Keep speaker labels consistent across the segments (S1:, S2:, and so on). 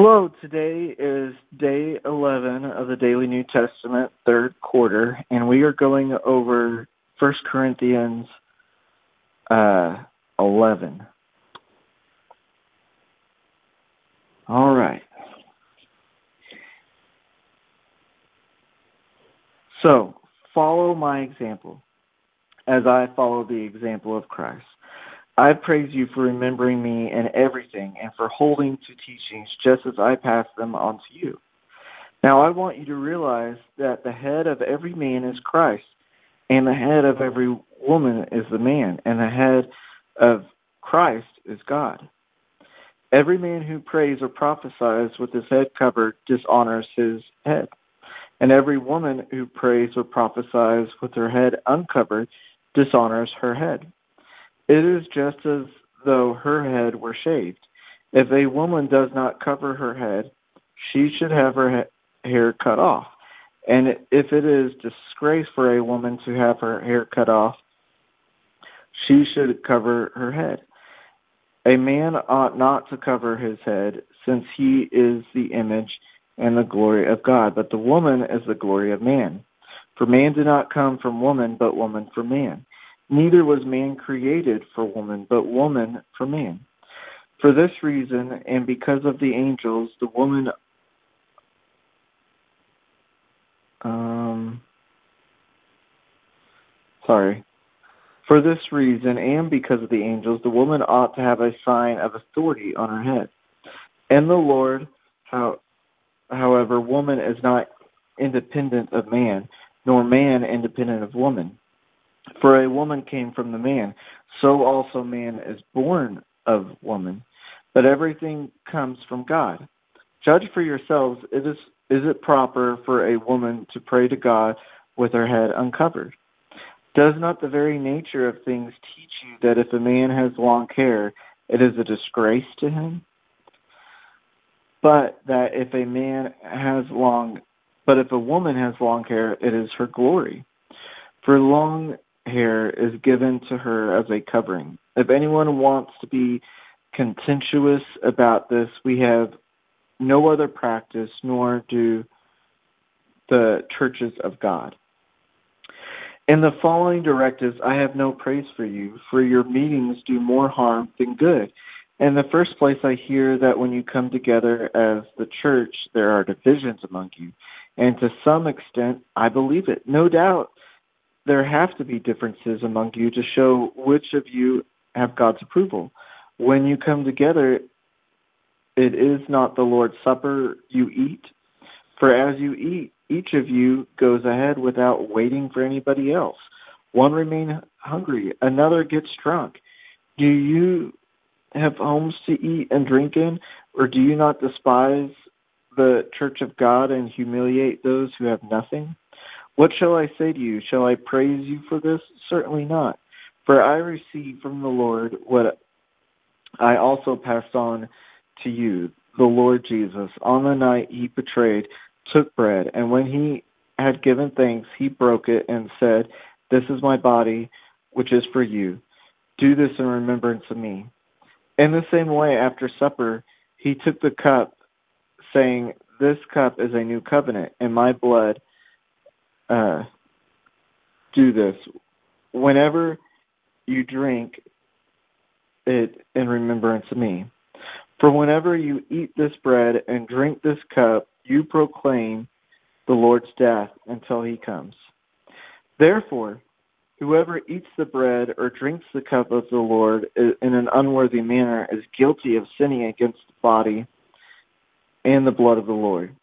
S1: Hello, today is day 11 of the Daily New Testament, third quarter, and we are going over 1 Corinthians uh, 11. All right. So, follow my example as I follow the example of Christ. I praise you for remembering me in everything and for holding to teachings just as I pass them on to you. Now I want you to realize that the head of every man is Christ, and the head of every woman is the man, and the head of Christ is God. Every man who prays or prophesies with his head covered dishonors his head, and every woman who prays or prophesies with her head uncovered dishonors her head. It is just as though her head were shaved. If a woman does not cover her head, she should have her hair cut off. And if it is disgrace for a woman to have her hair cut off, she should cover her head. A man ought not to cover his head, since he is the image and the glory of God, but the woman is the glory of man. For man did not come from woman, but woman from man. Neither was man created for woman, but woman for man. For this reason, and because of the angels, the woman um sorry. For this reason, and because of the angels, the woman ought to have a sign of authority on her head. And the Lord, how, however, woman is not independent of man, nor man independent of woman. For a woman came from the man, so also man is born of woman. But everything comes from God. Judge for yourselves, it is, is it proper for a woman to pray to God with her head uncovered? Does not the very nature of things teach you that if a man has long hair, it is a disgrace to him? But that if a man has long, but if a woman has long hair, it is her glory. For long hair is given to her as a covering. If anyone wants to be contentious about this, we have no other practice, nor do the churches of God. In the following directives, I have no praise for you, for your meetings do more harm than good. In the first place, I hear that when you come together as the church, there are divisions among you. And to some extent, I believe it. No doubt there have to be differences among you to show which of you have God's approval. When you come together, it is not the Lord's Supper you eat, for as you eat, each of you goes ahead without waiting for anybody else. One remains hungry, another gets drunk. Do you have homes to eat and drink in, or do you not despise the church of God and humiliate those who have nothing? What shall I say to you? Shall I praise you for this? Certainly not. For I received from the Lord what I also passed on to you. The Lord Jesus, on the night he betrayed, took bread, and when he had given thanks, he broke it and said, This is my body, which is for you. Do this in remembrance of me. In the same way, after supper, he took the cup, saying, This cup is a new covenant in my blood uh, do this. Whenever you drink it in remembrance of me. For whenever you eat this bread and drink this cup, you proclaim the Lord's death until he comes. Therefore, whoever eats the bread or drinks the cup of the Lord in an unworthy manner is guilty of sinning against the body and the blood of the Lord.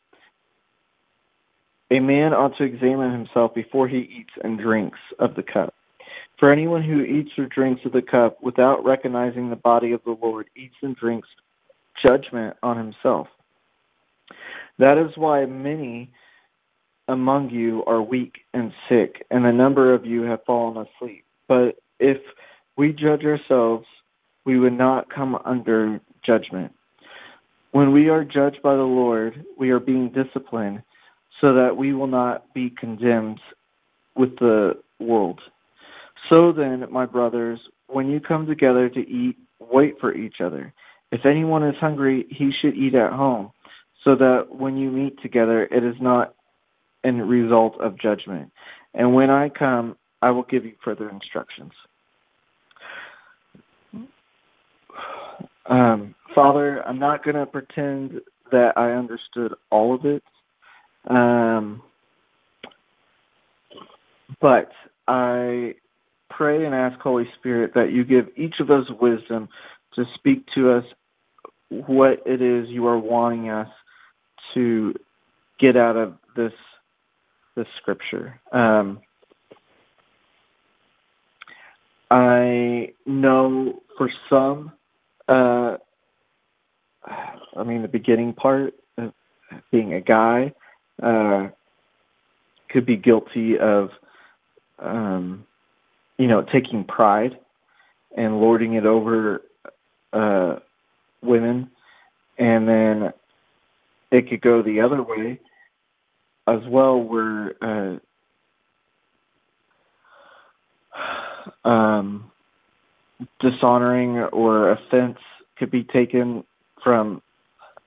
S1: A man ought to examine himself before he eats and drinks of the cup. For anyone who eats or drinks of the cup without recognizing the body of the Lord eats and drinks judgment on himself. That is why many among you are weak and sick, and a number of you have fallen asleep. But if we judge ourselves, we would not come under judgment. When we are judged by the Lord, we are being disciplined so that we will not be condemned with the world. So then, my brothers, when you come together to eat, wait for each other. If anyone is hungry, he should eat at home, so that when you meet together, it is not a result of judgment. And when I come, I will give you further instructions. Um, Father, I'm not going to pretend that I understood all of it. Um, but I pray and ask, Holy Spirit, that you give each of us wisdom to speak to us what it is you are wanting us to get out of this this scripture. Um, I know for some, uh, I mean, the beginning part of being a guy could be guilty of, um, you know, taking pride and lording it over uh, women, and then it could go the other way as well, where uh, um, dishonoring or offense could be taken from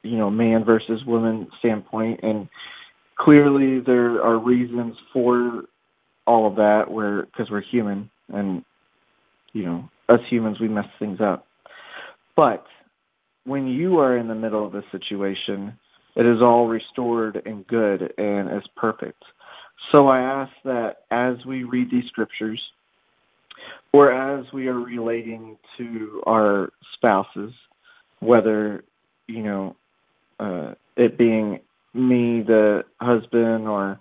S1: you know man versus woman standpoint. And clearly there are reasons for all of that where because we're human and you know us humans we mess things up. But when you are in the middle of a situation it is all restored and good and is perfect. So i ask that as we read these scriptures or as we are relating to our spouses, whether you know uh, it being me, the husband, or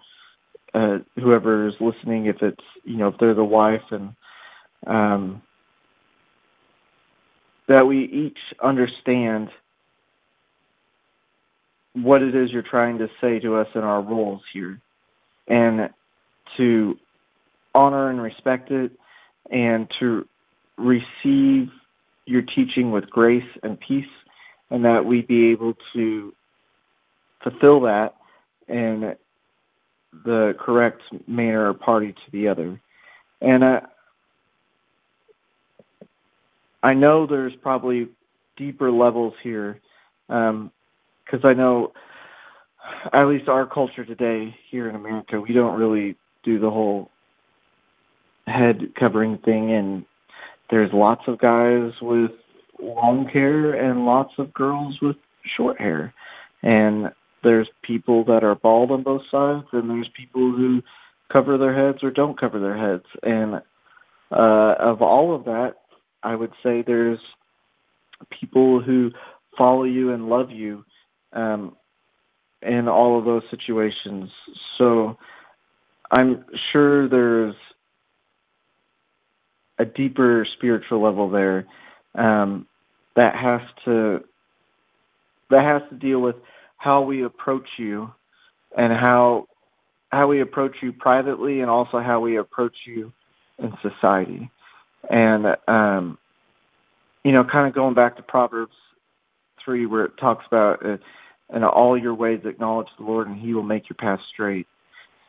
S1: uh, whoever is listening, if it's you know if they're the wife, and um, that we each understand what it is you're trying to say to us in our roles here, and to honor and respect it and to receive your teaching with grace and peace, and that we be able to fulfill that in the correct manner or party to the other. And I, I know there's probably deeper levels here, because um, I know, at least our culture today here in America, we don't really do the whole head covering thing and there's lots of guys with long hair and lots of girls with short hair and there's people that are bald on both sides and there's people who cover their heads or don't cover their heads. And uh of all of that i would say there's people who follow you and love you um in all of those situations. So i'm sure there's a deeper spiritual level there um, that has to that has to deal with how we approach you and how how we approach you privately and also how we approach you in society and um, you know kind of going back to proverbs 3 where it talks about uh, in all your ways acknowledge the lord and he will make your path straight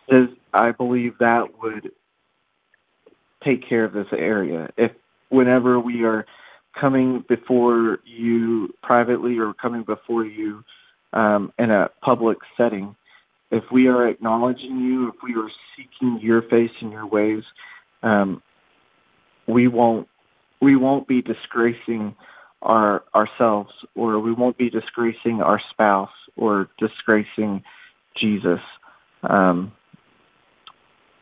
S1: is i believe that would take care of this area. If whenever we are coming before you privately or coming before you um, in a public setting, if we are acknowledging you, if we are seeking your face and your ways, um, we won't we won't be disgracing our ourselves or we won't be disgracing our spouse or disgracing Jesus um,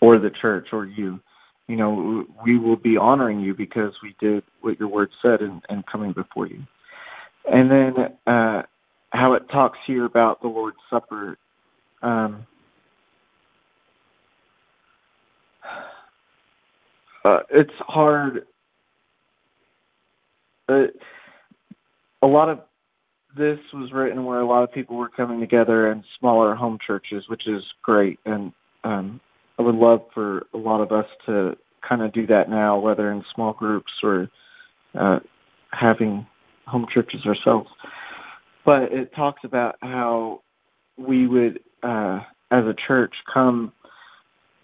S1: or the church or you you know, we will be honoring you because we did what your word said and, coming before you. And then uh, how it talks here about the Lord's Supper. Um, uh, it's hard. Uh, a lot of this was written where a lot of people were coming together in smaller home churches, which is great, and um, I would love for a lot of us to kind of do that now, whether in small groups or uh, having home churches ourselves. But it talks about how we would, uh, as a church, come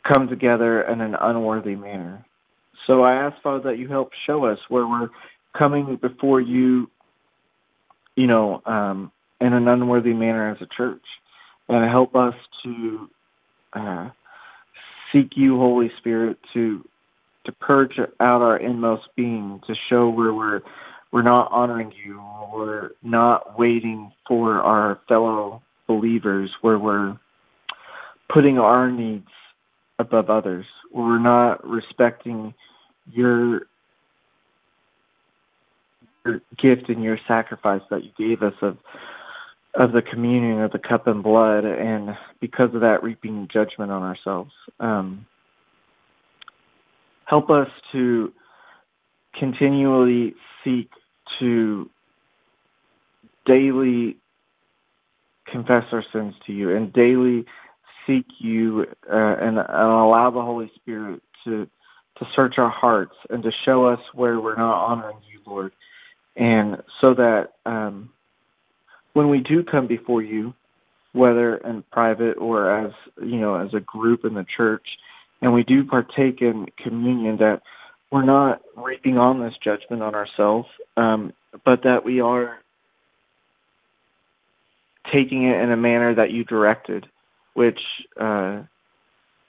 S1: come together in an unworthy manner. So I ask Father that you help show us where we're coming before you, you know, um, in an unworthy manner as a church. And help us to uh, seek you, Holy Spirit, to to purge out our inmost being, to show where we're we're not honoring you, we're not waiting for our fellow believers, where we're putting our needs above others, we're not respecting your your gift and your sacrifice that you gave us of of the communion of the cup and blood, and because of that, reaping judgment on ourselves. Um, help us to continually seek to daily confess our sins to you and daily seek you uh, and, and allow the Holy Spirit to to search our hearts and to show us where we're not honoring you, Lord, and so that um, when we do come before you, whether in private or as you know as a group in the church, and we do partake in communion, that we're not reaping on this judgment on ourselves, um, but that we are taking it in a manner that you directed, which uh,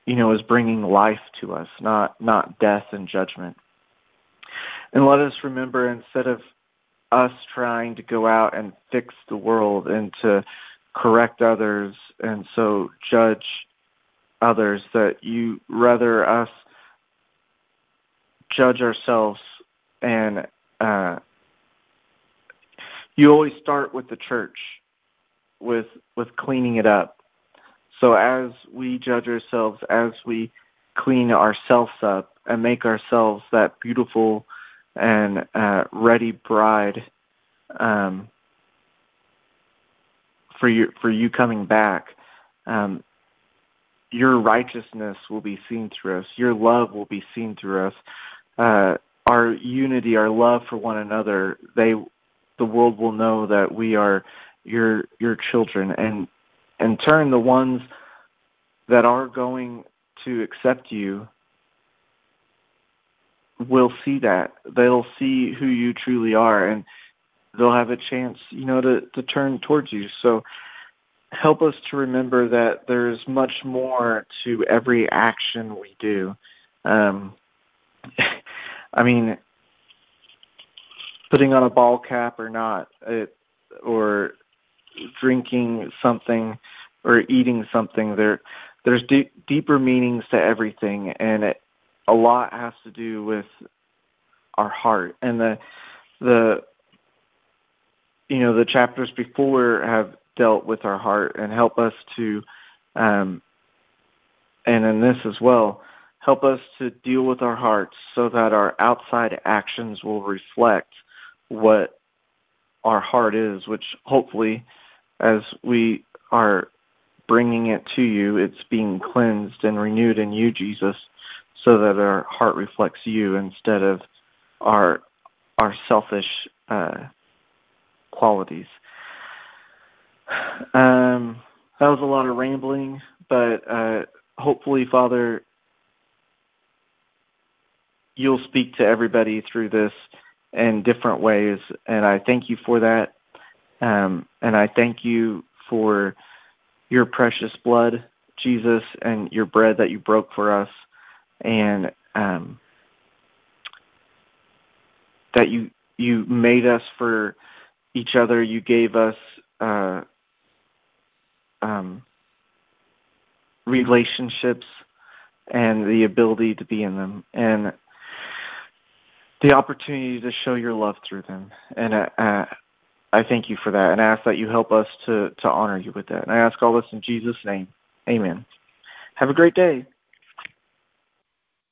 S1: you know is bringing life to us, not not death and judgment. And let us remember instead of us trying to go out and fix the world and to correct others and so judge others that you rather us judge ourselves and uh, you always start with the church with with cleaning it up so as we judge ourselves as we clean ourselves up and make ourselves that beautiful and uh, ready bride um, for you for you coming back. Um, your righteousness will be seen through us. Your love will be seen through us. Uh, our unity, our love for one another, they, the world will know that we are your your children, and in turn, the ones that are going to accept you will see that. They'll see who you truly are, and they'll have a chance, you know, to, to turn towards you. So help us to remember that there's much more to every action we do. Um, I mean, putting on a ball cap or not, it, or drinking something or eating something, there, there's deep, deeper meanings to everything, and it, a lot has to do with our heart. And the the you know the chapters before have dealt with our heart and help us to um and in this as well help us to deal with our hearts so that our outside actions will reflect what our heart is which hopefully as we are bringing it to you it's being cleansed and renewed in you Jesus so that our heart reflects you instead of our our selfish uh, qualities. Um, that was a lot of rambling, but uh, hopefully, Father, you'll speak to everybody through this in different ways, and I thank you for that. Um, and I thank you for your precious blood, Jesus, and your bread that you broke for us and um, that you you made us for each other. You gave us uh, um, relationships and the ability to be in them, and the opportunity to show your love through them. And uh, uh, I thank you for that, and I ask that you help us to to honor you with that. And I ask all this in Jesus' name. Amen. Have a great day.